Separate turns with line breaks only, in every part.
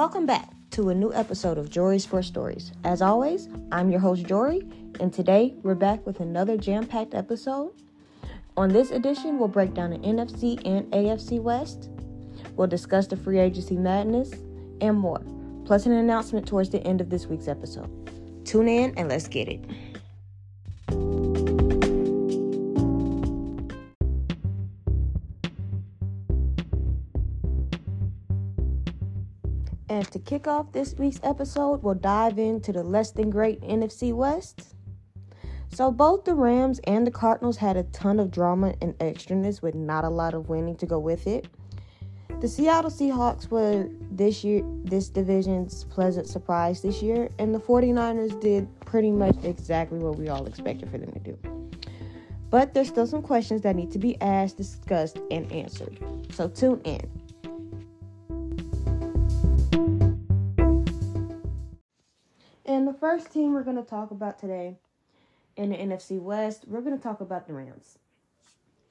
Welcome back to a new episode of Jory's Sports Stories. As always, I'm your host, Jory, and today we're back with another jam packed episode. On this edition, we'll break down the NFC and AFC West, we'll discuss the free agency madness, and more, plus an announcement towards the end of this week's episode. Tune in and let's get it. And to kick off this week's episode, we'll dive into the less than great NFC West. So, both the Rams and the Cardinals had a ton of drama and extraness with not a lot of winning to go with it. The Seattle Seahawks were this year this division's pleasant surprise this year, and the 49ers did pretty much exactly what we all expected for them to do. But there's still some questions that need to be asked, discussed, and answered. So tune in. And the first team we're going to talk about today in the NFC West, we're going to talk about the Rams.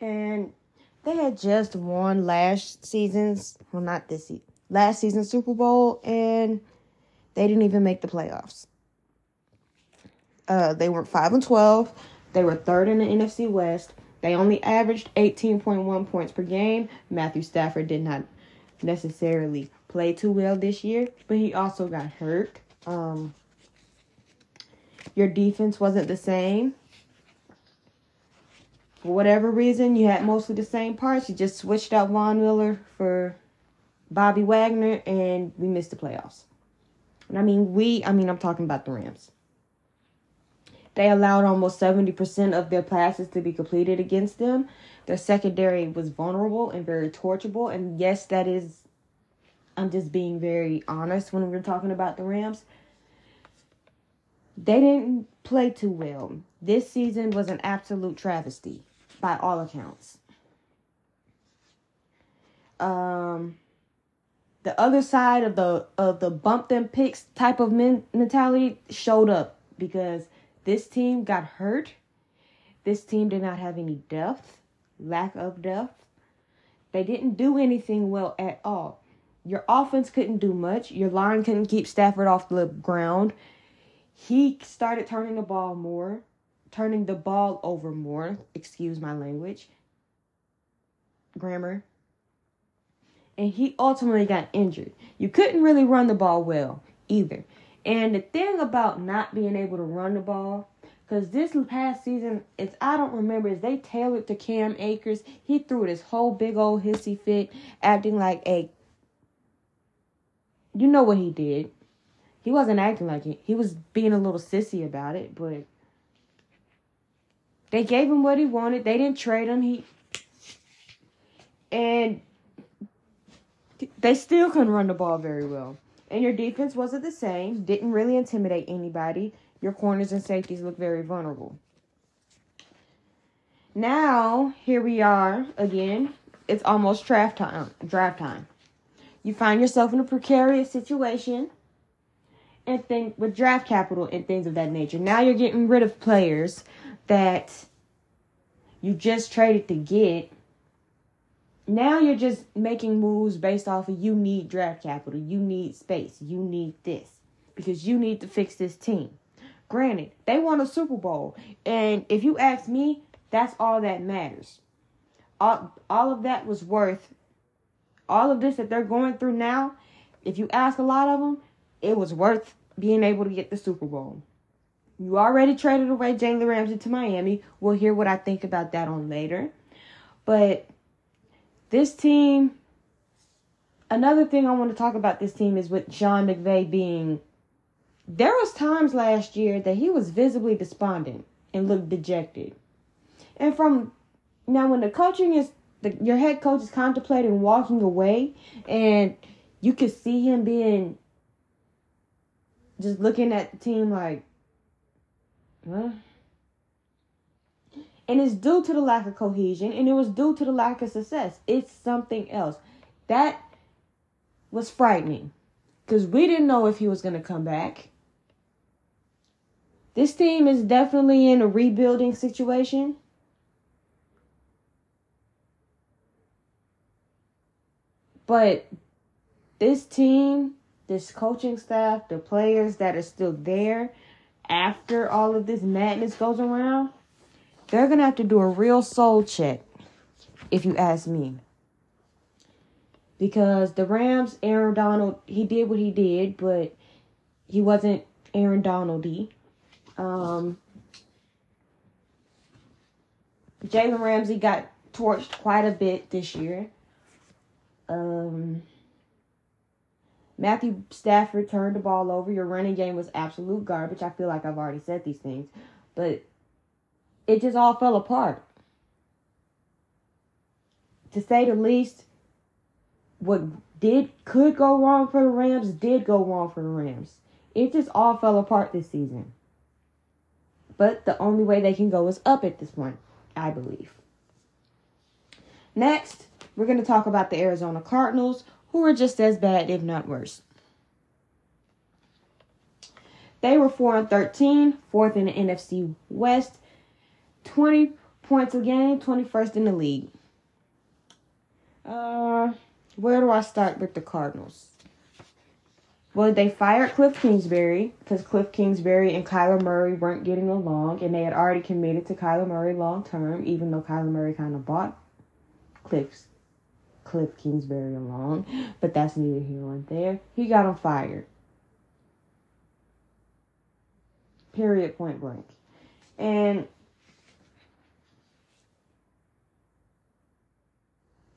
And they had just won last season's, well, not this season, last season's Super Bowl, and they didn't even make the playoffs. Uh, they were 5 and 12. They were third in the NFC West. They only averaged 18.1 points per game. Matthew Stafford did not necessarily play too well this year, but he also got hurt. Um, your defense wasn't the same. For whatever reason, you had mostly the same parts. You just switched out Von Miller for Bobby Wagner, and we missed the playoffs. And I mean, we, I mean, I'm talking about the Rams. They allowed almost 70% of their passes to be completed against them. Their secondary was vulnerable and very torchable. And yes, that is, I'm just being very honest when we're talking about the Rams. They didn't play too well. This season was an absolute travesty by all accounts. Um, the other side of the of the bump them picks type of men- mentality showed up because this team got hurt. This team did not have any depth, lack of depth. They didn't do anything well at all. Your offense couldn't do much. Your line couldn't keep Stafford off the ground. He started turning the ball more turning the ball over more, excuse my language, grammar. And he ultimately got injured. You couldn't really run the ball well either. And the thing about not being able to run the ball, because this past season, it's I don't remember, is they tailored to Cam Akers. He threw this whole big old hissy fit, acting like a. You know what he did. He wasn't acting like it. He was being a little sissy about it, but they gave him what he wanted. They didn't trade him. He and they still couldn't run the ball very well. And your defense wasn't the same. Didn't really intimidate anybody. Your corners and safeties look very vulnerable. Now, here we are again. It's almost draft time. Draft time. You find yourself in a precarious situation and think with draft capital and things of that nature. Now you're getting rid of players that you just traded to get. Now you're just making moves based off of you need draft capital, you need space, you need this because you need to fix this team. Granted, they won a Super Bowl, and if you ask me, that's all that matters. All, all of that was worth all of this that they're going through now. If you ask a lot of them, it was worth being able to get the Super Bowl. You already traded away Jalen Ramsey to Miami. We'll hear what I think about that on later. But this team, another thing I want to talk about this team is with Sean McVay being. There was times last year that he was visibly despondent and looked dejected. And from now, when the coaching is the, your head coach is contemplating walking away, and you could see him being just looking at the team like, well, and it's due to the lack of cohesion and it was due to the lack of success. It's something else. That was frightening because we didn't know if he was going to come back. This team is definitely in a rebuilding situation. But this team this coaching staff, the players that are still there after all of this madness goes around, they're going to have to do a real soul check, if you ask me. Because the Rams, Aaron Donald, he did what he did, but he wasn't Aaron Donaldy. Um, Jalen Ramsey got torched quite a bit this year. Um, Matthew Stafford turned the ball over. Your running game was absolute garbage. I feel like I've already said these things, but it just all fell apart. To say the least, what did could go wrong for the Rams did go wrong for the Rams. It just all fell apart this season. But the only way they can go is up at this point, I believe. Next, we're going to talk about the Arizona Cardinals, who are just as bad, if not worse. They were 4 and 13, fourth in the NFC West, 20 points a game, 21st in the league. Uh, where do I start with the Cardinals? Well, they fired Cliff Kingsbury because Cliff Kingsbury and Kyler Murray weren't getting along, and they had already committed to Kyler Murray long term, even though Kyler Murray kind of bought Cliff's Cliff Kingsbury along, but that's neither here nor there. He got him fired. Period, point blank. And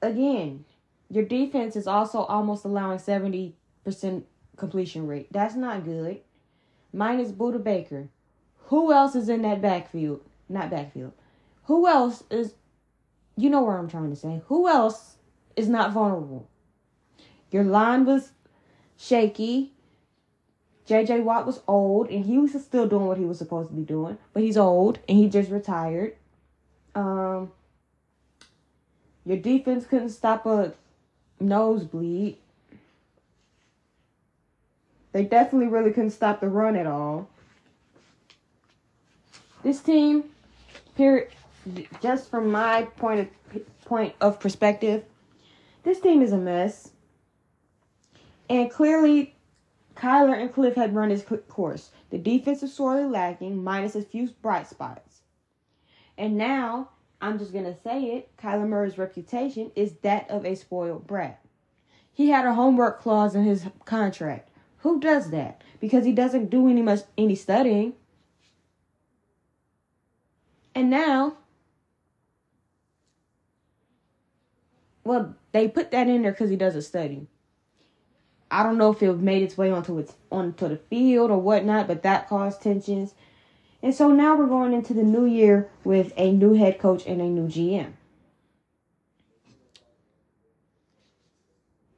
again, your defense is also almost allowing 70% completion rate. That's not good. Minus Budda Baker. Who else is in that backfield? Not backfield. Who else is you know where I'm trying to say. Who else is not vulnerable? Your line was shaky. JJ Watt was old and he was still doing what he was supposed to be doing, but he's old and he just retired. Um your defense couldn't stop a nosebleed. They definitely really couldn't stop the run at all. This team, period, just from my point of point of perspective, this team is a mess. And clearly, Kyler and Cliff had run his course. The defense is sorely lacking, minus a few bright spots. And now, I'm just going to say it Kyler Murray's reputation is that of a spoiled brat. He had a homework clause in his contract. Who does that? Because he doesn't do any much any studying. And now well, they put that in there because he doesn't study. I don't know if it made its way onto its onto the field or whatnot, but that caused tensions. And so now we're going into the new year with a new head coach and a new GM.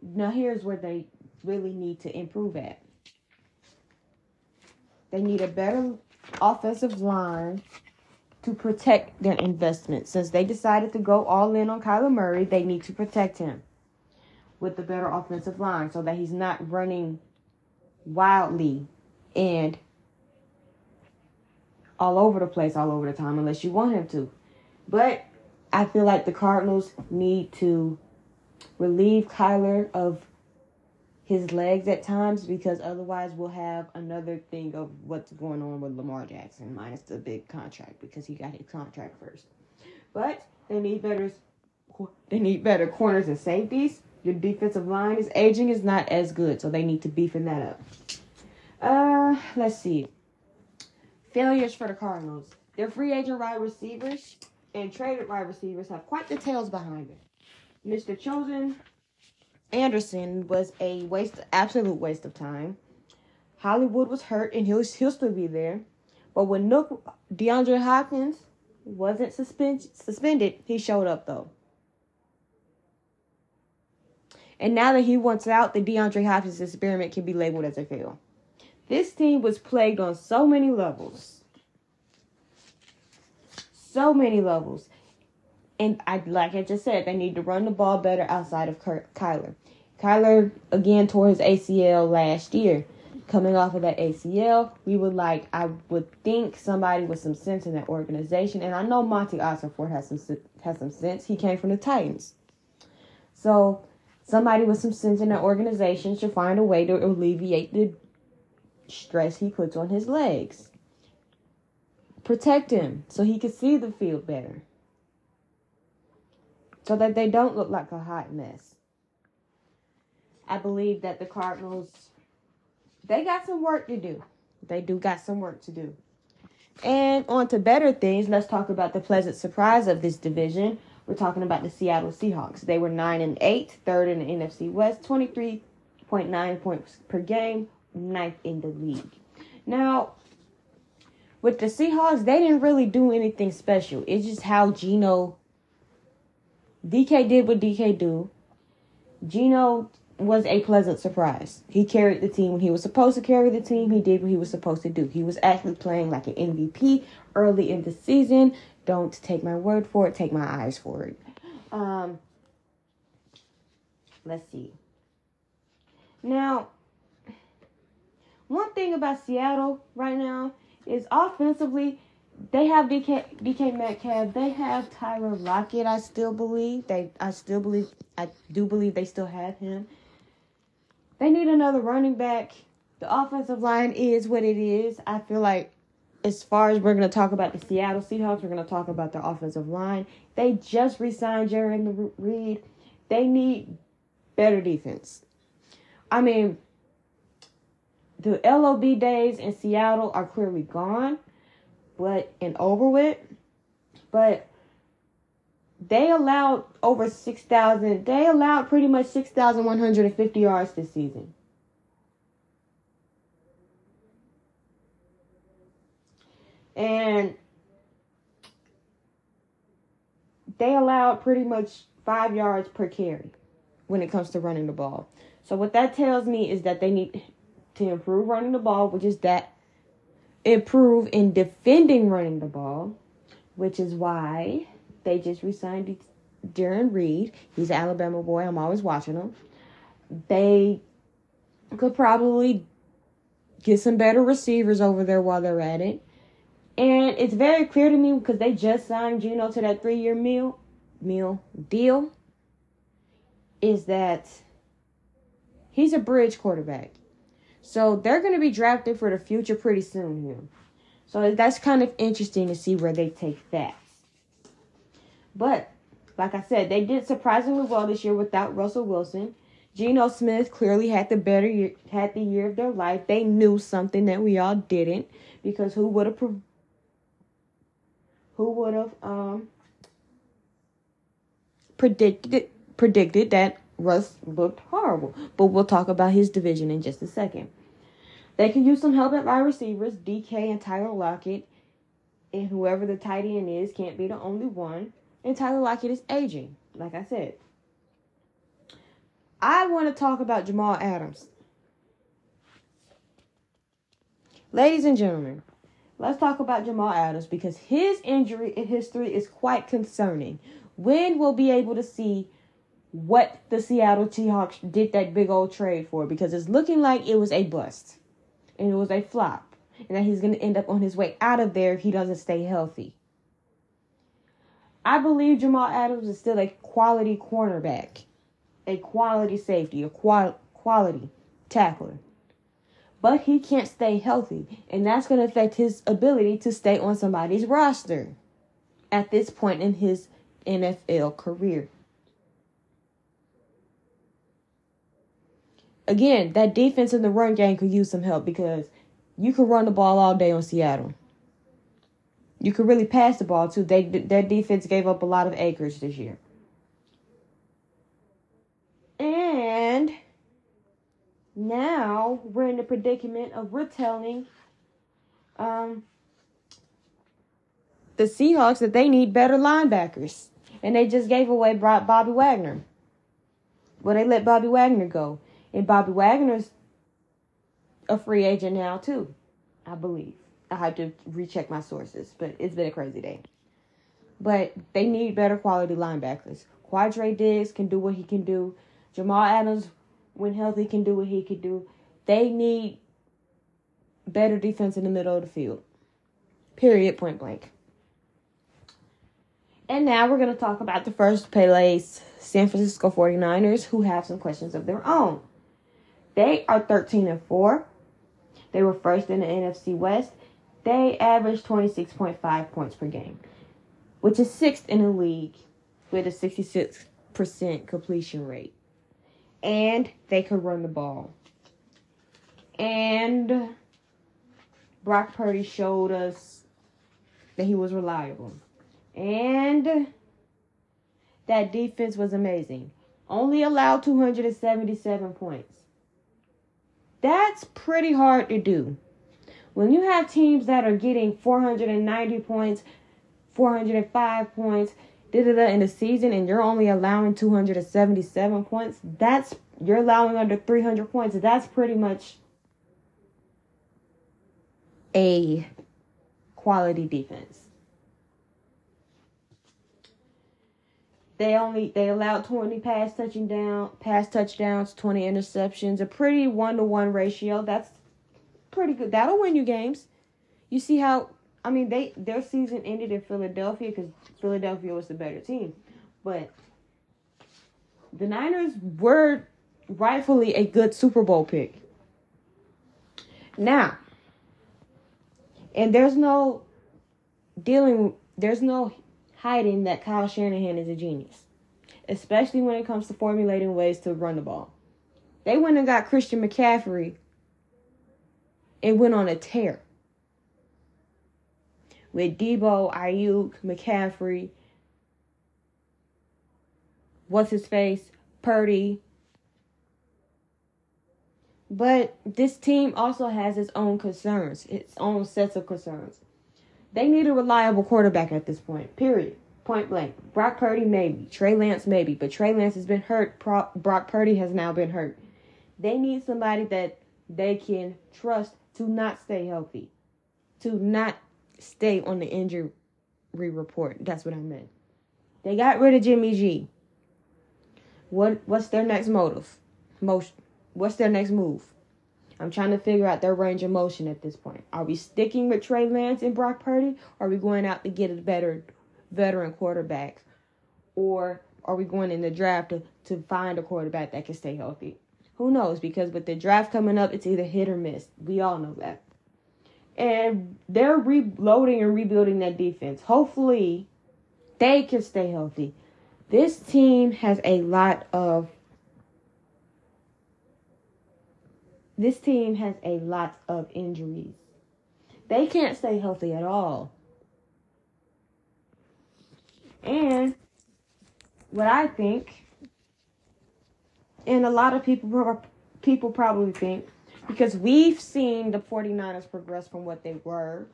Now here's where they really need to improve at. They need a better offensive line to protect their investment. Since they decided to go all in on Kyler Murray, they need to protect him with the better offensive line so that he's not running wildly and all over the place all over the time unless you want him to. But I feel like the Cardinals need to relieve Kyler of his legs at times because otherwise we'll have another thing of what's going on with Lamar Jackson minus the big contract because he got his contract first. But they need better they need better corners and safeties. Your defensive line is aging is not as good, so they need to beefing that up. Uh, let's see. Failures for the Cardinals. Their free agent wide receivers and traded wide receivers have quite the tails behind them. Mr. Chosen Anderson was a waste, absolute waste of time. Hollywood was hurt, and he'll he'll still be there. But when Nuk DeAndre Hopkins wasn't suspend, suspended, he showed up though. And now that he wants out, the DeAndre Hopkins experiment can be labeled as a fail. This team was plagued on so many levels. So many levels. And I like I just said, they need to run the ball better outside of Kyler. Kyler again tore his ACL last year. Coming off of that ACL, we would like I would think somebody with some sense in that organization, and I know Monti Ossenfort has some has some sense. He came from the Titans, so Somebody with some sense in the organization should find a way to alleviate the stress he puts on his legs. Protect him so he can see the field better. So that they don't look like a hot mess. I believe that the Cardinals they got some work to do. They do got some work to do. And on to better things, let's talk about the pleasant surprise of this division. We're talking about the Seattle Seahawks. They were 9 and 8, third in the NFC West, 23.9 points per game, ninth in the league. Now, with the Seahawks, they didn't really do anything special. It's just how Geno DK did what DK do. Geno was a pleasant surprise. He carried the team when he was supposed to carry the team. He did what he was supposed to do. He was actually playing like an MVP early in the season. Don't take my word for it, take my eyes for it. Um, let's see. Now, one thing about Seattle right now is offensively, they have DK, DK Metcalf. They have Tyler Lockett. I still believe they. I still believe. I do believe they still have him. They need another running back. The offensive line is what it is. I feel like as far as we're to talk about the Seattle Seahawks, we're to talk about the offensive line. They just re-signed Reed. They need better defense. I mean, the LOB days in Seattle are clearly gone, but and over with. But they allowed over 6,000, they allowed pretty much 6,150 yards this season. And they allowed pretty much five yards per carry when it comes to running the ball. So what that tells me is that they need to improve running the ball, which is that improve in defending running the ball, which is why they just resigned Jarran Reed. He's an Alabama boy. I'm always watching him. They could probably get some better receivers over there while they're at it. And it's very clear to me because they just signed Geno to that three year meal meal deal. Is that he's a bridge quarterback. So they're gonna be drafted for the future pretty soon here. So that's kind of interesting to see where they take that. But like I said, they did surprisingly well this year without Russell Wilson. Geno Smith clearly had the better year, had the year of their life. They knew something that we all didn't because who would have who would have um predicted predicted that Russ looked horrible. But we'll talk about his division in just a second. They can use some help at wide receivers. DK and Tyler Lockett, and whoever the tight end is can't be the only one and Tyler Lockett is aging, like I said. I want to talk about Jamal Adams. Ladies and gentlemen, let's talk about Jamal Adams because his injury in history is quite concerning. When we'll be able to see what the Seattle Seahawks did that big old trade for because it's looking like it was a bust and it was a flop and that he's going to end up on his way out of there if he doesn't stay healthy. I believe Jamal Adams is still a quality cornerback, a quality safety, a qual- quality tackler. But he can't stay healthy, and that's going to affect his ability to stay on somebody's roster at this point in his NFL career. Again, that defense in the run game could use some help because you could run the ball all day on Seattle. You could really pass the ball too. They their defense gave up a lot of acres this year. And now we're in the predicament of we're telling um, the Seahawks that they need better linebackers. And they just gave away Bobby Wagner. Well, they let Bobby Wagner go. And Bobby Wagner's a free agent now, too, I believe. I have to recheck my sources, but it's been a crazy day. But they need better quality linebackers. Quandre Diggs can do what he can do. Jamal Adams, when healthy, can do what he can do. They need better defense in the middle of the field. Period, point blank. And now we're going to talk about the first place San Francisco 49ers, who have some questions of their own. They are 13 and 4. They were first in the NFC West. They averaged 26.5 points per game, which is sixth in the league with a 66% completion rate. And they could run the ball. And Brock Purdy showed us that he was reliable. And that defense was amazing. Only allowed 277 points. That's pretty hard to do. When you have teams that are getting 490 points, 405 points, da da da in the season, and you're only allowing 277 points, that's you're allowing under 300 points. That's pretty much a quality defense. They only they allowed 20 pass touching down pass touchdowns, 20 interceptions, a pretty one to one ratio. That's pretty good. That'll win you games. You see how I mean they their season ended in Philadelphia because Philadelphia was the better team, but the Niners were rightfully a good Super Bowl pick. Now, and there's no dealing, there's no hiding that Kyle Shanahan is a genius, especially when it comes to formulating ways to run the ball. They went and got Christian McCaffrey and went on a tear with Deebo, Aiyuk, McCaffrey, what's his face, Purdy. But this team also has its own concerns, its own sets of concerns. They need a reliable quarterback at this point. Period. Point blank. Brock Purdy maybe. Trey Lance maybe. But Trey Lance has been hurt. Pro- Brock Purdy has now been hurt. They need somebody that they can trust to not stay healthy, to not stay on the injury report. That's what I meant. They got rid of Jimmy G. What what's their next motive? Motion. What's their next move? I'm trying to figure out their range of motion at this point. Are we sticking with Trey Lance and Brock Purdy? Or are we going out to get a better veteran quarterback? Or are we going in the draft to, to find a quarterback that can stay healthy? Who knows? Because with the draft coming up, it's either hit or miss. We all know that. And they're reloading and rebuilding that defense. Hopefully, they can stay healthy. This team has a lot of this team has a lot of injuries. They can't stay healthy at all. And what I think, and a lot of people people probably think, because we've seen the 49ers progress from what they were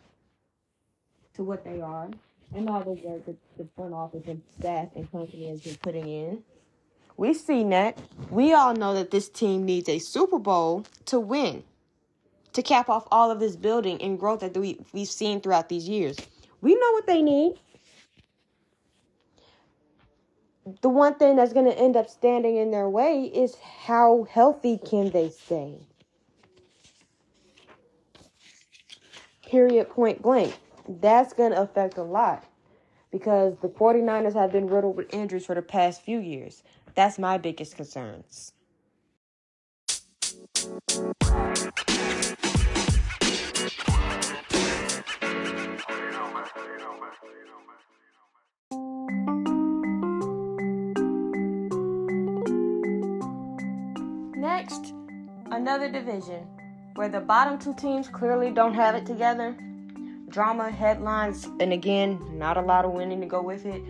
to what they are, and all the work that the front office and staff and company has been putting in. We've seen that. We all know that this team needs a Super Bowl to win, to cap off all of this building and growth that we, we've seen throughout these years. We know what they need. The one thing that's going to end up standing in their way is how healthy can they stay? Period, point blank. That's going to affect a lot because the 49ers have been riddled with injuries for the past few years. That's my biggest concerns. Next, another division where the bottom two teams clearly don't have it together. Drama, headlines, and again, not a lot of winning to go with it.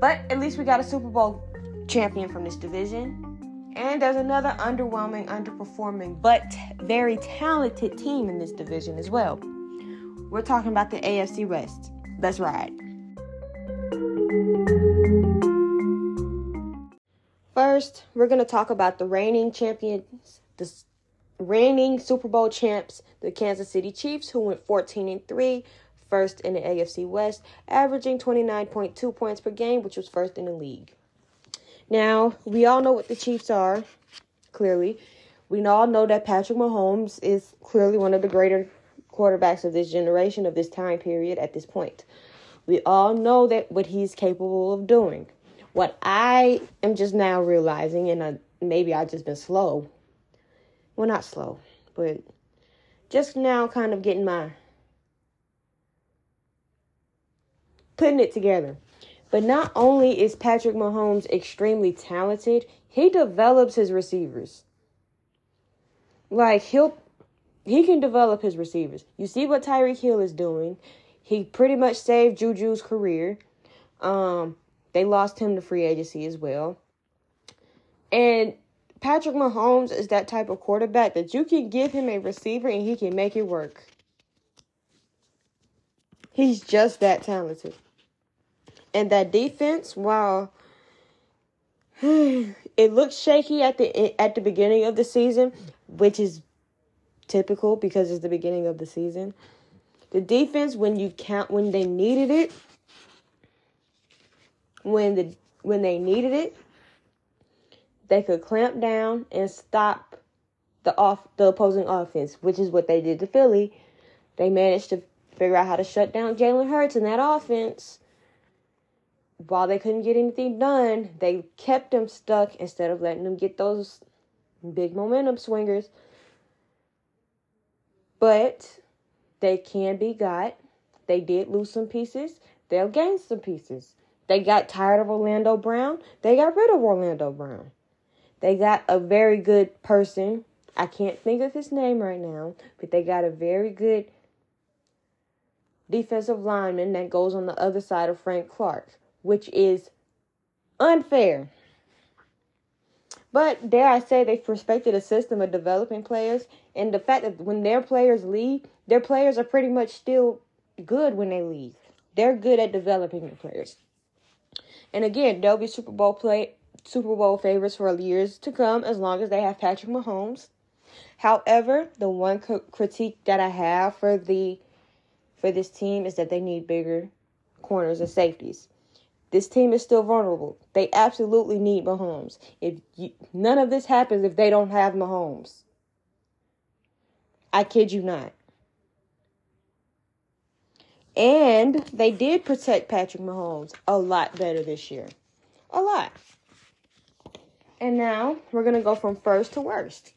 But at least we got a Super Bowl champion from this division. And there's another underwhelming, underperforming, but very talented team in this division as well. We're talking about the AFC West. Let's ride. First, we're going to talk about the reigning champions, the reigning Super Bowl champs, the Kansas City Chiefs, who went 14 and 3, first in the AFC West, averaging 29.2 points per game, which was first in the league. Now, we all know what the Chiefs are, clearly. We all know that Patrick Mahomes is clearly one of the greater quarterbacks of this generation, of this time period at this point. We all know that what he's capable of doing. What I am just now realizing, and I, maybe I've just been slow. Well, not slow, but just now kind of getting my putting it together. But not only is Patrick Mahomes extremely talented, he develops his receivers. Like he'll he can develop his receivers. You see what Tyreek Hill is doing. He pretty much saved Juju's career. Um, they lost him to free agency as well. And Patrick Mahomes is that type of quarterback that you can give him a receiver and he can make it work. He's just that talented. And that defense, while it looked shaky at the eh, at the beginning of the season, which is typical because it's the beginning of the season. The defense, when you count, when they needed it, when the when they needed it, they could clamp down and stop the off the opposing offense, which is what they did to Philly. They managed to figure out how to shut down Jalen Hurts in that offense. While they couldn't get anything done, they kept them stuck instead of letting them get those big momentum swingers but they can be got. They did lose some pieces. They'll gain some pieces. They got tired of Orlando Brown. They got rid of Orlando Brown. They got a very good person. I can't think of his name right now, but they got a very good defensive lineman that goes on the other side of Frank Clark, which is unfair. But dare I say, they've respected a system of developing players, and the fact that when their players leave, their players are pretty much still good when they leave. They're good at developing the players. And again, they'll be Super Bowl play Super Bowl favorites for years to come as long as they have Patrick Mahomes. However, the one critique that I have for the for this team is that they need bigger corners and safeties. This team is still vulnerable. They absolutely need Mahomes. If you, none of this happens if they don't have Mahomes. I kid you not. And they did protect Patrick Mahomes a lot better this year. A lot. And now we're going to go from first to worst.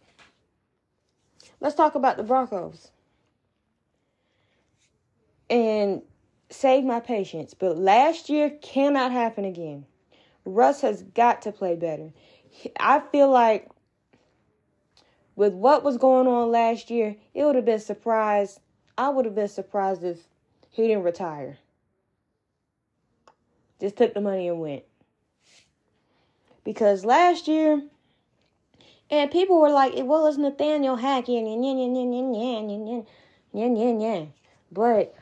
Let's talk about the Broncos. And save my patience, but last year cannot happen again. Russ has got to play better. I feel like with what was going on last year, it would have been surprised. I would have been surprised if he didn't retire. Just took the money and went. Because last year, and people were like, well, it's Nathaniel Hackett, but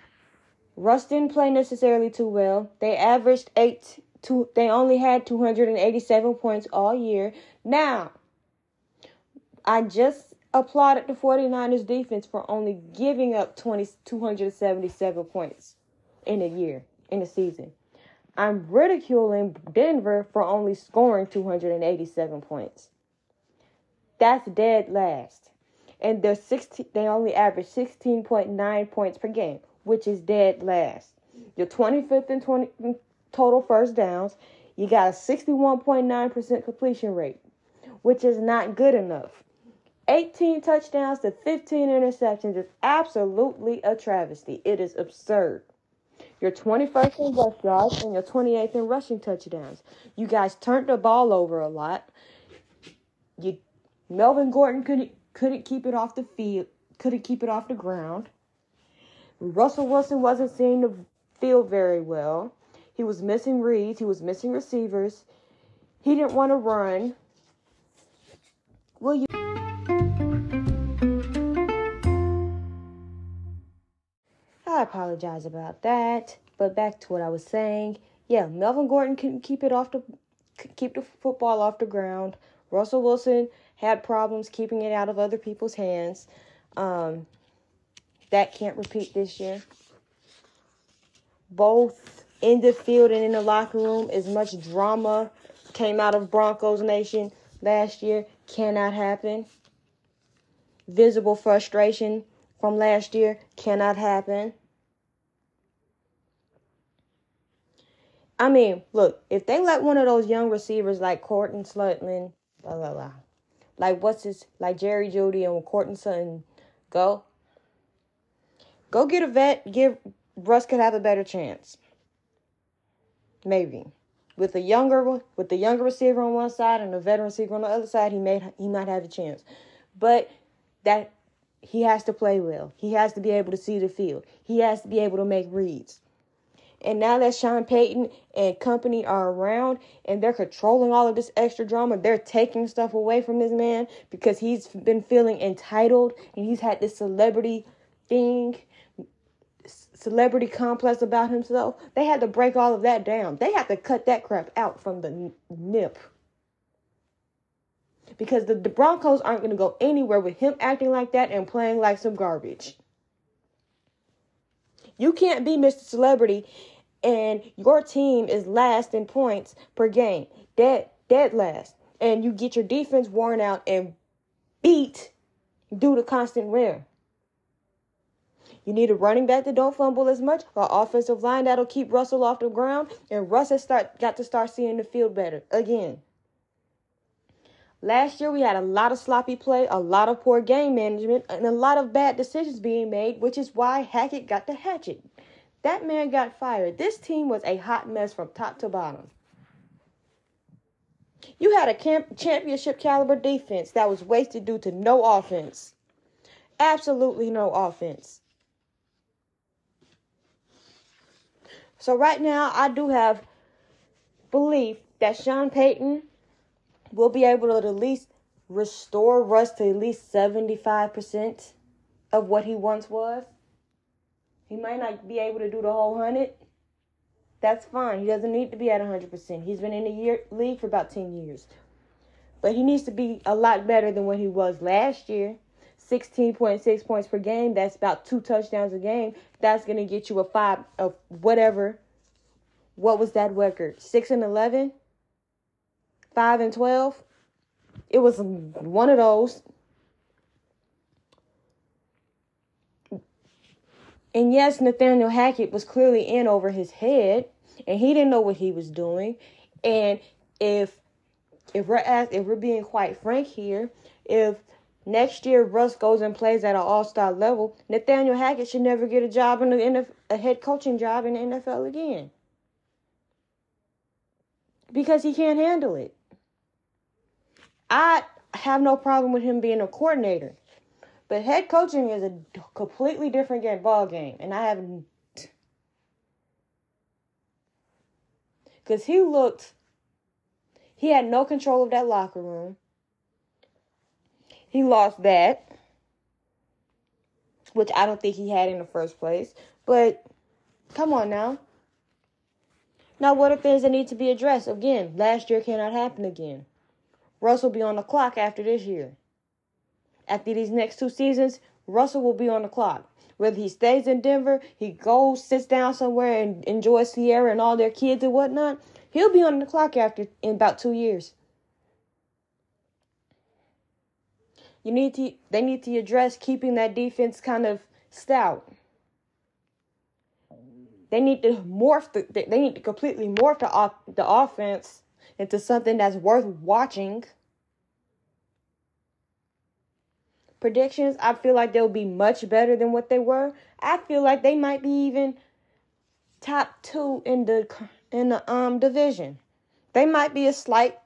Russ didn't play necessarily too well. They averaged eight. Two, they only had 287 points all year. Now, I just applauded the 49ers defense for only giving up 20, 277 points in a year, in a season. I'm ridiculing Denver for only scoring 287 points. That's dead last. And they're 16, they only average 16.9 points per game which is dead last. You're 25th and 20 mm, total first downs. You got a 61.9% completion rate, which is not good enough. 18 touchdowns to 15 interceptions is absolutely a travesty. It is absurd. You're 21st in rush yards and you're 28th in rushing touchdowns. You guys turned the ball over a lot. You Melvin Gordon couldn't couldn't keep it off the field, couldn't keep it off the ground. Russell Wilson wasn't seeing the field very well. He was missing reads. He was missing receivers. He didn't want to run. Will you? I apologize about that. But back to what I was saying. Yeah, Melvin Gordon couldn't keep it off the keep the football off the ground. Russell Wilson had problems keeping it out of other people's hands. Um, that can't repeat this year. Both in the field and in the locker room, as much drama came out of Broncos Nation last year, cannot happen. Visible frustration from last year cannot happen. I mean, look, if they let one of those young receivers like Courtland Sutton, blah blah blah, like what's his like Jerry Jeudy and Courtland Sutton go, go get a vet. Give Russ could have a better chance. Maybe with a younger with the younger receiver on one side and a veteran receiver on the other side, he may he might have a chance. But that he has to play well. He has to be able to see the field. He has to be able to make reads. And now that Sean Payton and company are around and they're controlling all of this extra drama, they're taking stuff away from this man because he's been feeling entitled and he's had this celebrity thing, celebrity complex about himself. They had to break all of that down. They had to cut that crap out from the nip. Because the, the Broncos aren't going to go anywhere with him acting like that and playing like some garbage. You can't be Mr. Celebrity and your team is last in points per game. Dead dead last. And you get your defense worn out and beat due to constant wear. You need a running back that don't fumble as much, an offensive line that'll keep Russell off the ground, and Russ has start got to start seeing the field better again. Last year, we had a lot of sloppy play, a lot of poor game management, and a lot of bad decisions being made, which is why Hackett got the hatchet. That man got fired. This team was a hot mess from top to bottom. You had a camp- championship caliber defense that was wasted due to no offense. Absolutely no offense. So, right now, I do have belief that Sean Payton we'll be able to at least restore Russ to at least 75% of what he once was. He might not be able to do the whole 100. That's fine. He doesn't need to be at 100%. He's been in the year, league for about 10 years. But he needs to be a lot better than what he was last year. 16.6 points per game. That's about two touchdowns a game. That's going to get you a five of whatever. What was that record? 6 and 11? 5 and 12. It was one of those. And yes, Nathaniel Hackett was clearly in over his head, and he didn't know what he was doing. And if if we're asked, if we're being quite frank here, if next year Russ goes and plays at an All Star level, Nathaniel Hackett should never get a job in the NFL, a head coaching job in the NFL again because he can't handle it. I have no problem with him being a coordinator. But head coaching is a completely different game, ball game, and I haven't. Because he looked, he had no control of that locker room. He lost that, which I don't think he had in the first place. But come on now. Now, what are things that need to be addressed? Again, last year cannot happen again. Russell be on the clock after this year. After these next two seasons, Russell will be on the clock. Whether he stays in Denver, he goes, sits down somewhere and enjoys Ciara and all their kids and whatnot, he'll be on the clock after in about two years. You need to they need to address keeping that defense kind of stout. They need to morph the, they need to completely morph the, the offense into something that's worth watching. Predictions, I feel like they'll be much better than what they were. I feel like they might be even top two in the in the um division. They might be a slight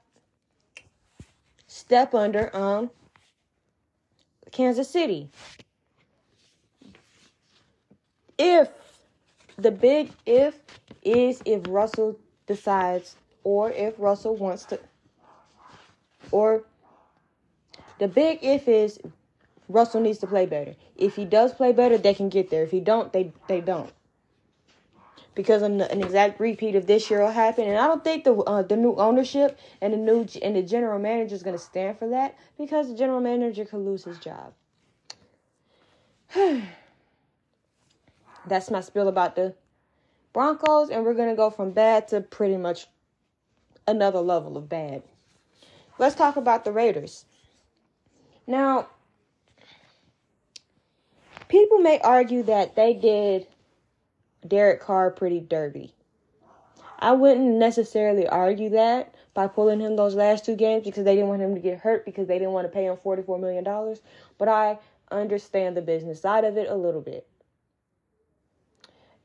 step under um Kansas City. If the big if is if Russell decides or if Russell wants to, or the big if is Russell needs to play better. If he does play better, they can get there. If he don't, they they don't. Because an, exact repeat of this year will happen, and I don't think the uh, the new ownership and the new and the general manager is going to stand for that because the general manager could lose his job. That's my spiel about the Broncos, and we're gonna go from bad to pretty much another level of bad. Let's talk about the Raiders. Now, people may argue that they did Derek Carr pretty dirty. I wouldn't necessarily argue that by pulling him those last two games because they didn't want him to get hurt because they didn't want to pay him $44 million. But I understand the business side of it a little bit.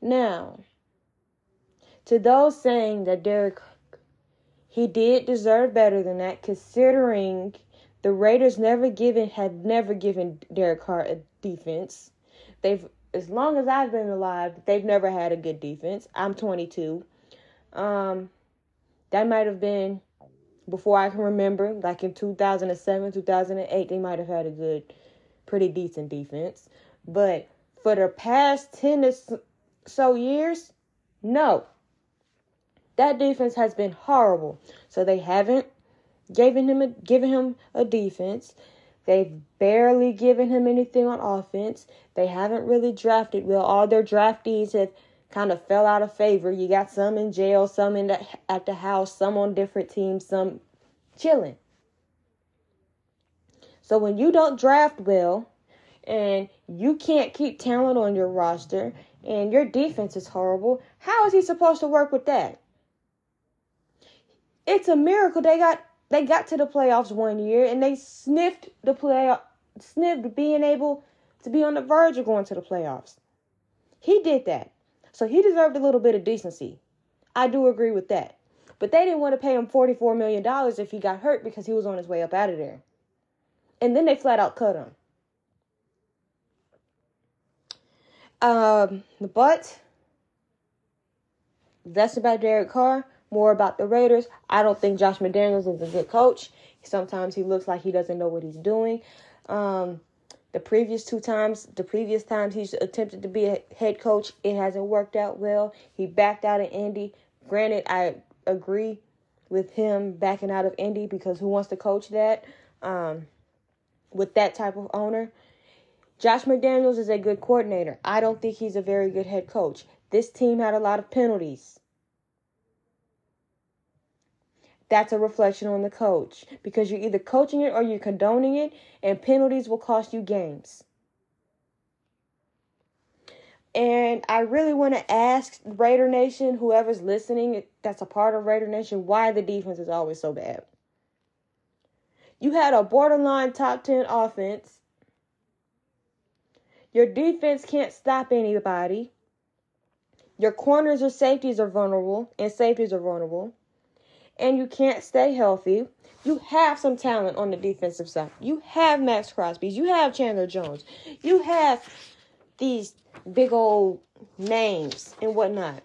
Now, to those saying that Derek, he did deserve better than that, considering the Raiders never given had never given Derek Carr a defense. They've as long as I've been alive, they've never had a good defense. I'm 22. Um, that might have been before I can remember, like in 2007, 2008, they might have had a good, pretty decent defense. But for the past 10 or so years, no. That defense has been horrible. So they haven't given him a given him a defense. They've barely given him anything on offense. They haven't really drafted well. All their draftees have kind of fell out of favor. You got some in jail, some in the, at the house, some on different teams, some chilling. So when you don't draft well and you can't keep talent on your roster and your defense is horrible, how is he supposed to work with that? It's a miracle they got they got to the playoffs one year and they sniffed the play sniffed being able to be on the verge of going to the playoffs. He did that. So he deserved a little bit of decency. I do agree with that. But they didn't want to pay him $44 million if he got hurt because he was on his way up out of there. And then they flat out cut him. Um, but that's about Derek Carr more about the Raiders. I don't think Josh McDaniels is a good coach. Sometimes he looks like he doesn't know what he's doing. Um, the previous two times, the previous times he's attempted to be a head coach, it hasn't worked out well. He backed out of Indy. Granted, I agree with him backing out of Indy because who wants to coach that um, with that type of owner? Josh McDaniels is a good coordinator. I don't think he's a very good head coach. This team had a lot of penalties. That's a reflection on the coach because you're either coaching it or you're condoning it, and penalties will cost you games. And I really want to ask Raider Nation, whoever's listening that's a part of Raider Nation, why the defense is always so bad. You had a borderline top 10 offense. Your defense can't stop anybody. Your corners or safeties are vulnerable, and safeties are vulnerable and you can't stay healthy, you have some talent on the defensive side. You have Maxx Crosby's, You have Chandler Jones. You have these big old names and whatnot.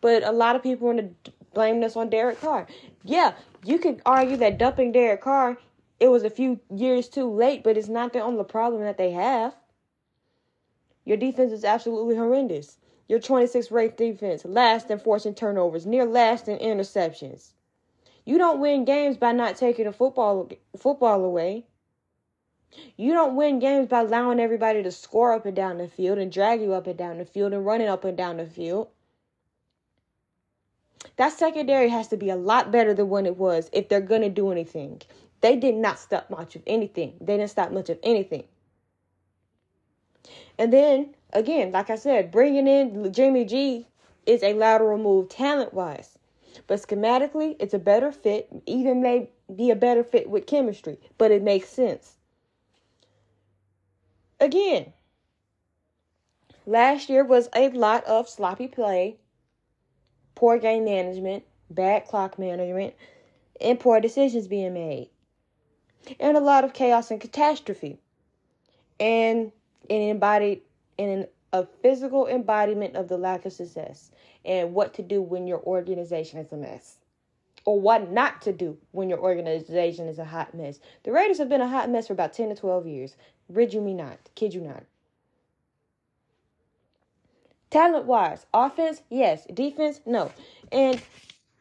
But a lot of people want to blame this on Derek Carr. Yeah, you could argue that dumping Derek Carr, it was a few years too late, but it's not the only problem that they have. Your defense is absolutely horrendous. Your 26th ranked defense, last in forcing turnovers, near last in interceptions. You don't win games by not taking a football football away. You don't win games by allowing everybody to score up and down the field and drag you up and down the field and running up and down the field. That secondary has to be a lot better than when it was if they're going to do anything. They did not stop much of anything. They didn't stop much of anything. And then again, like I said, bringing in Jimmy G is a lateral move talent wise. But schematically, it's a better fit, even may be a better fit with chemistry, but it makes sense. Again, last year was a lot of sloppy play, poor game management, bad clock management, and poor decisions being made, and a lot of chaos and catastrophe. And and embodied in a physical embodiment of the lack of success and what to do when your organization is a mess or what not to do when your organization is a hot mess. The Raiders have been a hot mess for about 10 to 12 years. Rid you me not. Kid you not. Talent wise, offense, yes. Defense, no. And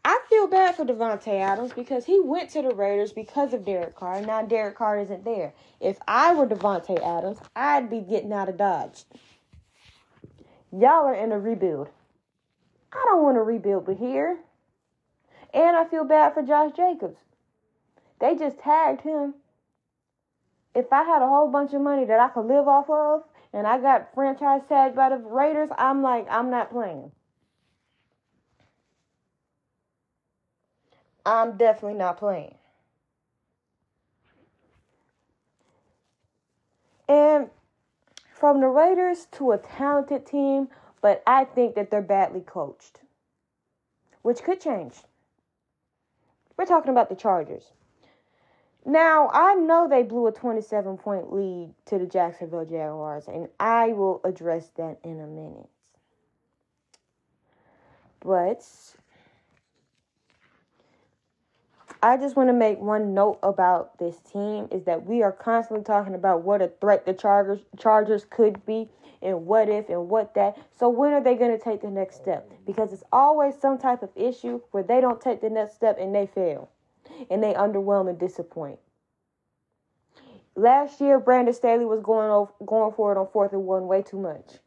I feel bad for Davante Adams because he went to the Raiders because of Derek Carr. Now Derek Carr isn't there. If I were Davante Adams, I'd be getting out of Dodge. Y'all are in a rebuild. I don't want to rebuild but here. And I feel bad for Josh Jacobs. They just tagged him. If I had a whole bunch of money that I could live off of and I got franchise tagged by the Raiders, I'm like, I'm not playing. I'm definitely not playing. And from the Raiders to a talented team, but I think that they're badly coached, which could change. We're talking about the Chargers. Now, I know they blew a 27 point lead to the Jacksonville Jaguars, and I will address that in a minute. But I just want to make one note about this team is that we are constantly talking about what a threat the Chargers Chargers could be and what if and what that. So when are they going to take the next step? Because it's always some type of issue where they don't take the next step and they fail. And they underwhelm and disappoint. Last year Brandon Staley was going over, going for it on fourth and one way too much.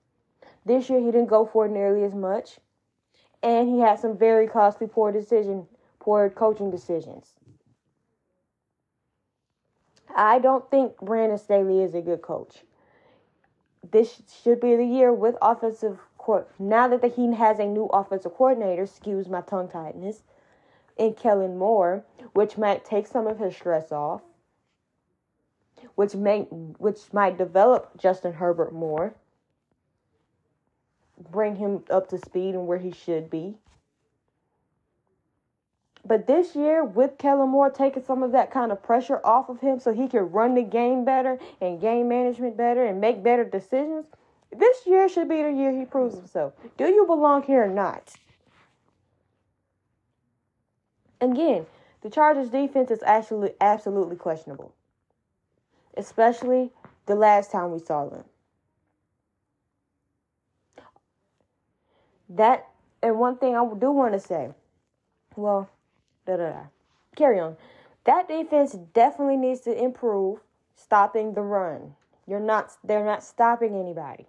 This year he didn't go for it nearly as much. And he had some very costly poor decision poor coaching decisions. I don't think Brandon Staley is a good coach. This should be the year with offensive court. Now that the he has a new offensive coordinator, excuse my tongue tightness, and Kellen Moore, which might take some of his stress off, which may which might develop Justin Herbert more, bring him up to speed and where he should be. But this year, with Kellen Moore taking some of that kind of pressure off of him so he can run the game better and game management better and make better decisions, this year should be the year he proves himself. Do you belong here or not? Again, the Chargers defense is actually absolutely questionable. Especially the last time we saw them. That and one thing I do want to say, well, da da da. Carry on. That defense definitely needs to improve stopping the run. You're not they're not stopping anybody.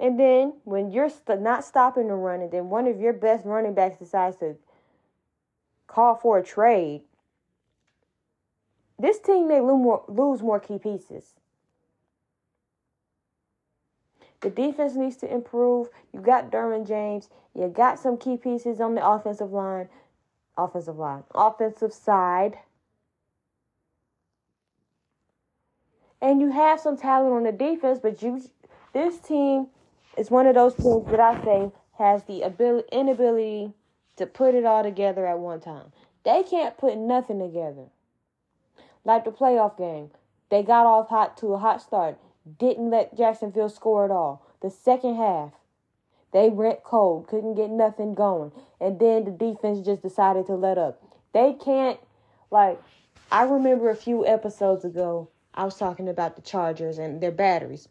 And then when you're st- not stopping the run and then one of your best running backs decides to call for a trade, this team may lose more, lose more key pieces. The defense needs to improve. You got Derwin James. You got some key pieces on the offensive line offensive line, offensive side. And you have some talent on the defense, but you this team is one of those teams that I say has the ability inability to put it all together at one time. They can't put nothing together. Like the playoff game, they got off hot to a hot start, didn't let Jacksonville score at all. The second half, they went cold, couldn't get nothing going. And then the defense just decided to let up. They can't, like, I remember a few episodes ago, I was talking about the Chargers and their batteries.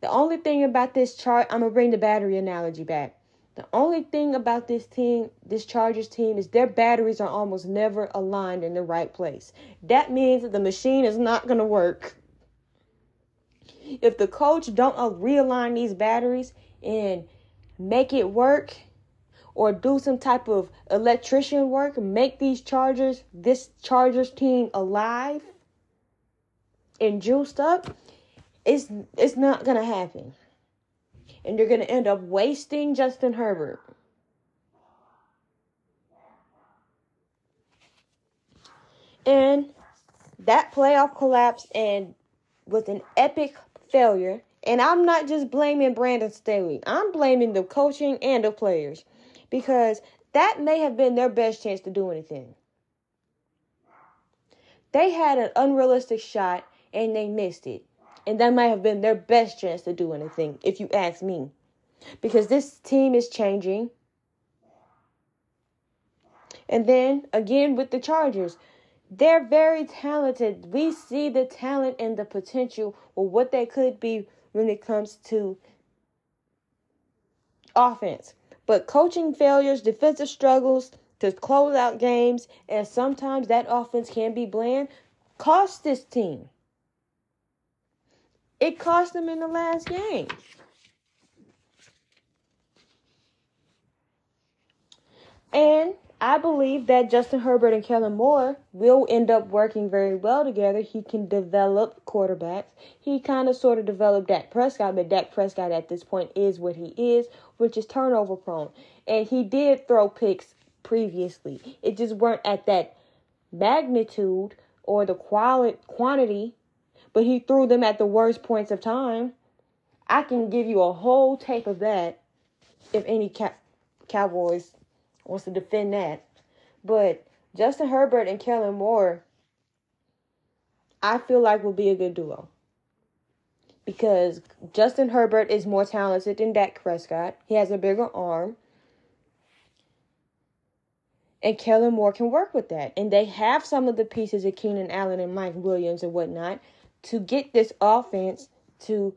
The only thing about this chart, I'm going to bring the battery analogy back. The only thing about this team, this Chargers team, is their batteries are almost never aligned in the right place. That means that the machine is not going to work. If the coach don't realign these batteries and make it work or do some type of electrician work, make these Chargers, this Chargers team alive and juiced up, it's it's not gonna happen. And you're gonna end up wasting Justin Herbert. And that playoff collapse and was an epic failure and I'm not just blaming Brandon Staley. I'm blaming the coaching and the players because that may have been their best chance to do anything. They had an unrealistic shot and they missed it. And that might have been their best chance to do anything, if you ask me. Because this team is changing. And then again with the Chargers, they're very talented. We see the talent and the potential or what they could be when it comes to offense. But coaching failures, defensive struggles to close out games, and sometimes that offense can be bland, cost this team. It cost them in the last game. And I believe that Justin Herbert and Kellen Moore will end up working very well together. He can develop quarterbacks. He kind of sort of developed Dak Prescott, but Dak Prescott at this point is what he is, which is turnover prone. And he did throw picks previously. It just weren't at that magnitude or the quality quantity, but he threw them at the worst points of time. I can give you a whole tape of that if any Cowboys wants to defend that. But Justin Herbert and Kellen Moore, I feel like will be a good duo. Because Justin Herbert is more talented than Dak Prescott. He has a bigger arm. And Kellen Moore can work with that. And they have some of the pieces of Keenan Allen and Mike Williams and whatnot to get this offense to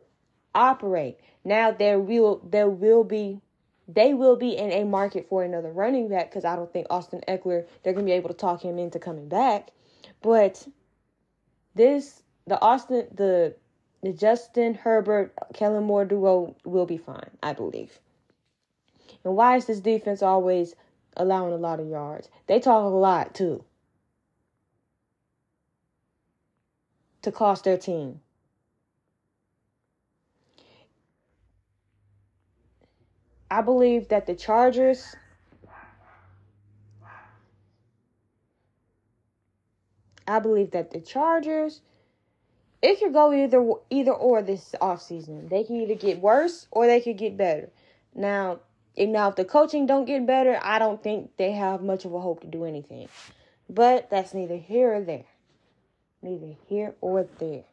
operate. Now there will there will be they will be in a market for another running back because I don't think Austin Ekeler, they're gonna be able to talk him into coming back. But this the Austin the the Justin Herbert Kellen Moore duo will be fine, I believe. And why is this defense always allowing a lot of yards? They talk a lot too. To cost their team. I believe that the Chargers I believe that the Chargers it could go either either or this offseason. They can either get worse or they could get better. Now, now if the coaching don't get better, I don't think they have much of a hope to do anything. But that's neither here or there. Neither here or there.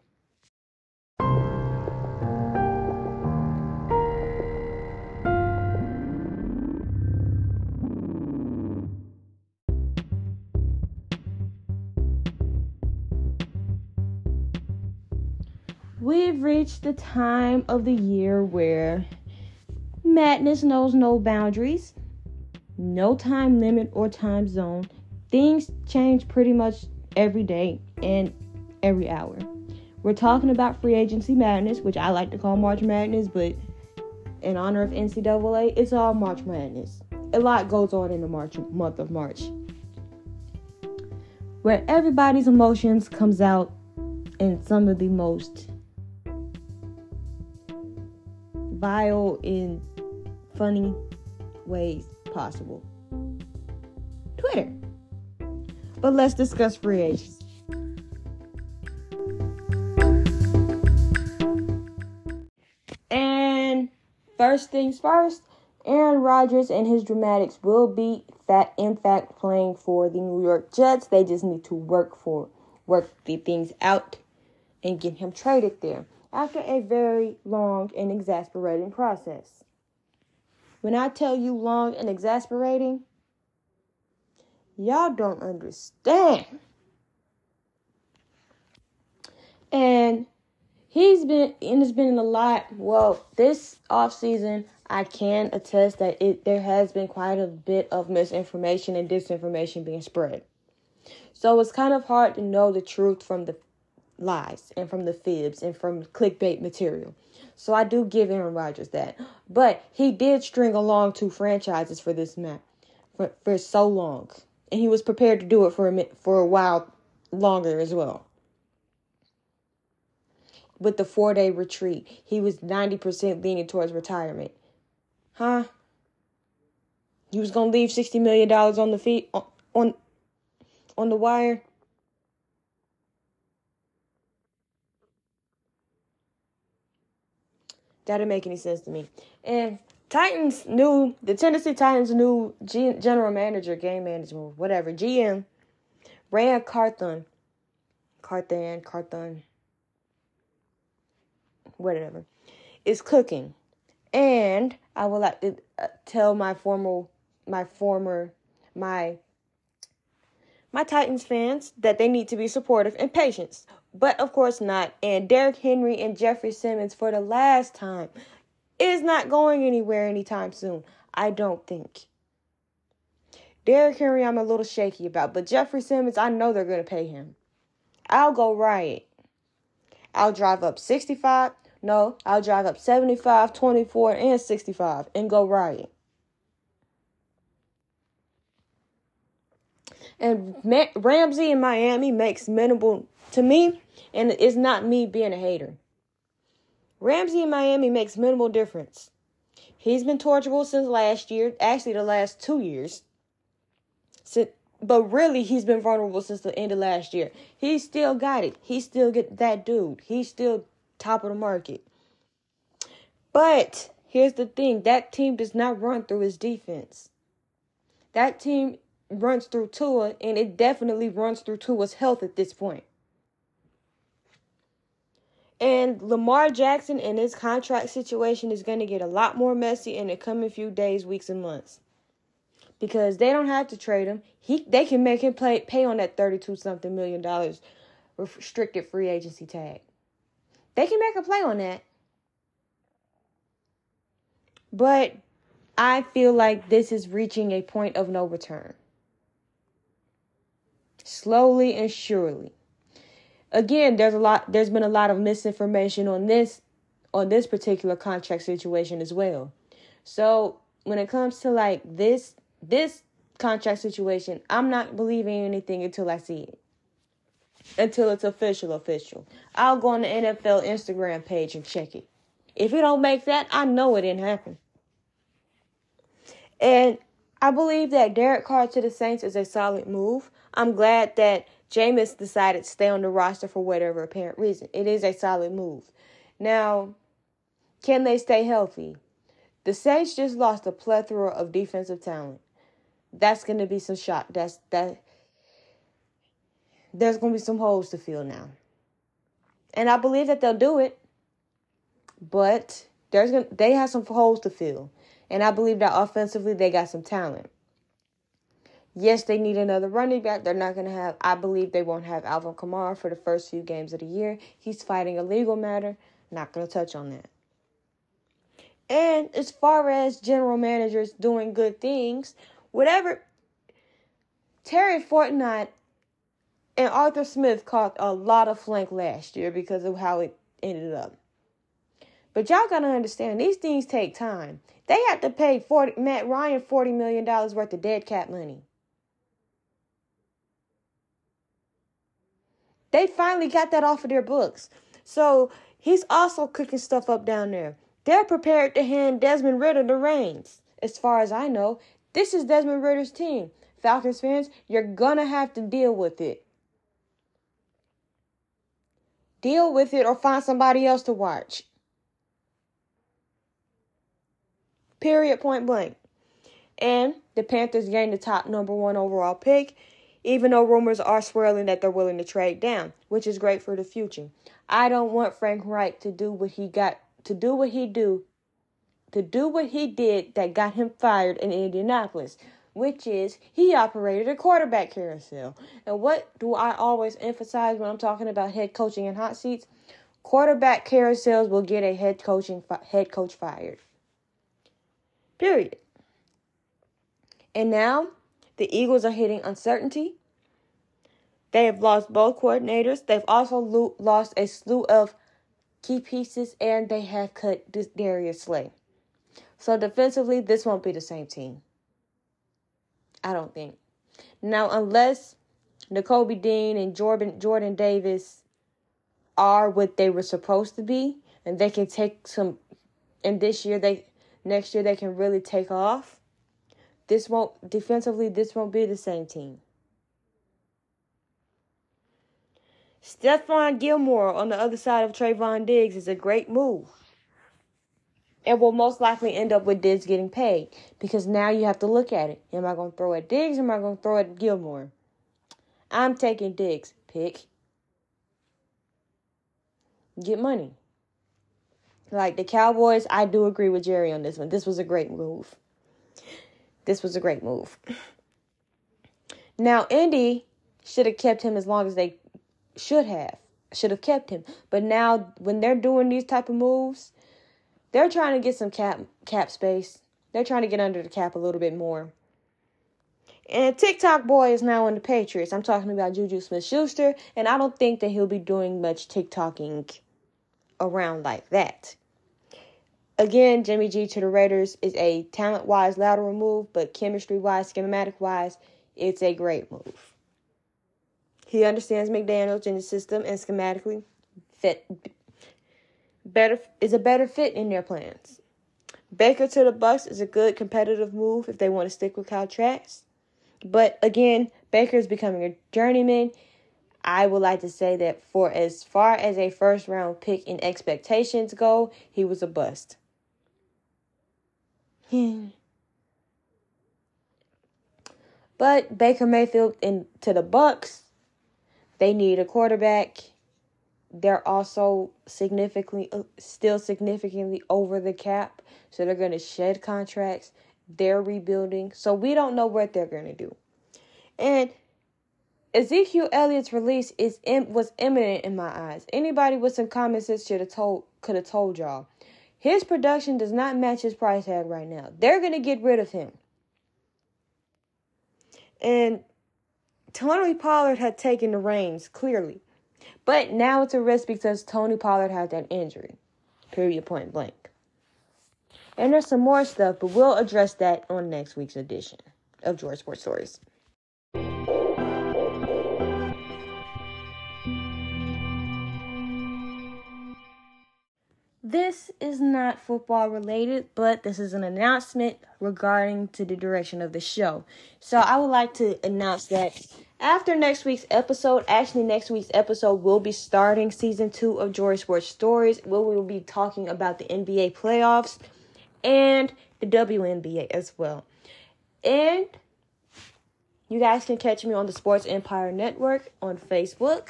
We've reached the time of the year where madness knows no boundaries, no time limit or time zone. Things change pretty much every day and every hour. We're talking about free agency madness, which I like to call March Madness, but in honor of NCAA, it's all March Madness. A lot goes on in the March month of March, where everybody's emotions comes out in some of the most vile in funny ways possible. Twitter. But let's discuss free agents. And first things first, Aaron Rodgers and his dramatics will be fat, in fact playing for the New York Jets. They just need to work for work the things out and get him traded there after a very long and exasperating process. When I tell you long and exasperating, y'all don't understand. And he's been and it's been a lot. Well, this off season, I can attest that it there has been quite a bit of misinformation and disinformation being spread. So it's kind of hard to know the truth from the lies and from the fibs and from clickbait material. So I do give Aaron Rodgers that. But he did string along two franchises for this man for, for so long. And he was prepared to do it for a, for a while longer as well. With the four day retreat, he was 90% leaning towards retirement. Huh? He was to leave $60 million on the feet on, on, on the wire? That didn't make any sense to me. And Titans new the Tennessee Titans new G, general manager, game manager, whatever GM, Ran Carthon, Carthan, Carthon, whatever, is cooking, and I would like to uh, tell my former, my former, my my Titans fans that they need to be supportive and patient. But of course not. And Derrick Henry and Jeffrey Simmons for the last time is not going anywhere anytime soon. I don't think. Derrick Henry, I'm a little shaky about, but Jeffrey Simmons, I know they're going to pay him. I'll go riot. I'll drive up 65. No, I'll drive up 75, 24, and 65 and go riot. And Ramsey in Miami makes minimal to me, and it's not me being a hater. Ramsey in Miami makes minimal difference. He's been torturable since last year, actually the last two years. but really he's been vulnerable since the end of last year. He still got it. He still get that dude. He's still top of the market. But here's the thing, that team does not run through his defense. That team runs through Tua and it definitely runs through Tua's health at this point. And Lamar Jackson and his contract situation is going to get a lot more messy in the coming few days, weeks, and months because they don't have to trade him. He they can make him play pay on that thirty two something million dollars restricted free agency tag. They can make a play on that. But I feel like this is reaching a point of no return. Slowly and surely. Again, there's a lot there's been a lot of misinformation on this on this particular contract situation as well. So, when it comes to like this this contract situation, I'm not believing anything until I see it. Until it's official, official. I'll go on the NFL Instagram page and check it. If it don't make that, I know it didn't happen. And I believe that Derek Carr to the Saints is a solid move. I'm glad that Jameis decided to stay on the roster for whatever apparent reason. It is a solid move. Now, can they stay healthy? The Saints just lost a plethora of defensive talent that's gonna be some shock. That's that. There's gonna be some holes to fill now, and I believe that they'll do it. But there's gonna they have some holes to fill, and I believe that offensively they got some talent. Yes, they need another running back. They're not going to have, I believe they won't have Alvin Kamara for the first few games of the year. He's fighting a legal matter. Not going to touch on that. And as far as general managers doing good things, whatever. Terry Fontenot and Arthur Smith caught a lot of flank last year because of how it ended up. But y'all gotta understand these things take time. They have to pay 40, Matt Ryan forty million dollars worth of dead cap money. They finally got that off of their books. So he's also cooking stuff up down there. They're prepared to hand Desmond Ridder the reins. As far as I know, this is Desmond Ridder's team. Falcons fans, you're gonna have to deal with it. Deal with it or find somebody else to watch. Period, point blank. And the Panthers gained the top number one overall pick, even though rumors are swirling that they're willing to trade down, which is great for the future. I don't want Frank Reich to do what he got to do what he do to do what he did that got him fired in Indianapolis, which is he operated a quarterback carousel. And what do I always emphasize when I'm talking about head coaching and hot seats? Quarterback carousels will get a head coaching head coach fired. Period. And now the Eagles are hitting uncertainty. They have lost both coordinators. They've also lo- lost a slew of key pieces, and they have cut Darius Slay. So defensively, this won't be the same team. I don't think. Now, unless Nakobe Dean and Jordan Jordan Davis are what they were supposed to be, and they can take some, and this year they, next year they can really take off. This won't defensively. This won't be the same team. Stephon Gilmore on the other side of Trevon Diggs is a great move it will most likely end up with Diggs getting paid because now you have to look at it. Am I going to throw at Diggs? or Am I going to throw at Gilmore? I'm taking Diggs. Pick. Get money. Like the Cowboys, I do agree with Jerry on this one. This was a great move. This was a great move. Now, Indy should have kept him as long as they should have. Should have kept him. But now, when they're doing these type of moves, they're trying to get some cap cap space. They're trying to get under the cap a little bit more. And TikTok boy is now in the Patriots. I'm talking about Juju Smith Schuster, and I don't think that he'll be doing much TikToking around like that. Again, Jimmy G to the Raiders is a talent wise lateral move, but chemistry wise, schematic wise, it's a great move. He understands McDaniels in the system and schematically fit better is a better fit in their plans. Baker to the Bucks is a good competitive move if they want to stick with Kyle Trask. But again, Baker is becoming a journeyman. I would like to say that for as far as a first round pick in expectations go, he was a bust. Hmm. but Baker Mayfield into the Bucks, they need a quarterback. They're also significantly uh, still significantly over the cap, so they're going to shed contracts. They're rebuilding, so we don't know what they're going to do. And Ezekiel Elliott's release is was imminent in my eyes. Anybody with some common sense should have told could have told y'all. His production does not match his price tag right now. They're gonna get rid of him. And Tony Pollard had taken the reins clearly. But now it's a risk because Tony Pollard had that injury. Period point blank. And there's some more stuff, but we'll address that on next week's edition of Jory Sports Stories. This is not football related, but this is an announcement regarding to the direction of the show. So I would like to announce that after next week's episode, actually next week's episode will be starting season 2 of Jory Sports Stories, where we will be talking about the NBA playoffs and the WNBA as well. And you guys can catch me on the Sports Empire Network on Facebook,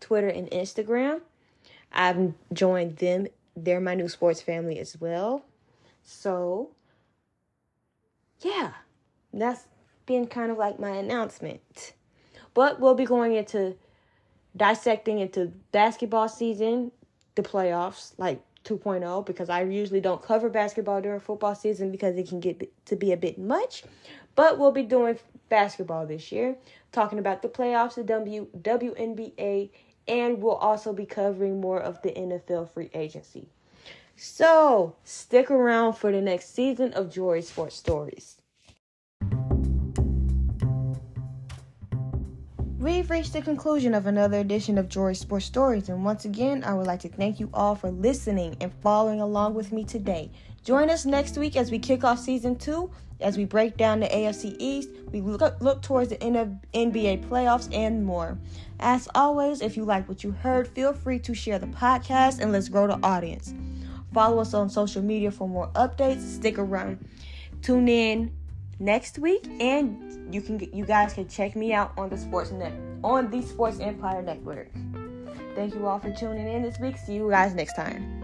Twitter, and Instagram. I've joined them. They're my new sports family as well. So, yeah, that's been kind of like my announcement. But we'll be going into dissecting into basketball season, the playoffs, like 2.0, because I usually don't cover basketball during football season because it can get to be a bit much. But we'll be doing basketball this year, talking about the playoffs, the W WNBA, and we'll also be covering more of the NFL free agency. So, stick around for the next season of Jory Sports Stories. We've reached the conclusion of another edition of Jory Sports Stories, and once again, I would like to thank you all for listening and following along with me today. Join us next week as we kick off season two, as we break down the AFC East, we look, look towards the NBA playoffs, and more. As always, if you like what you heard, feel free to share the podcast and let's grow the audience. Follow us on social media for more updates. Stick around. Tune in next week, and you can you guys can check me out on the Sports Net on the Sports Empire Network. Thank you all for tuning in this week. See you guys next time.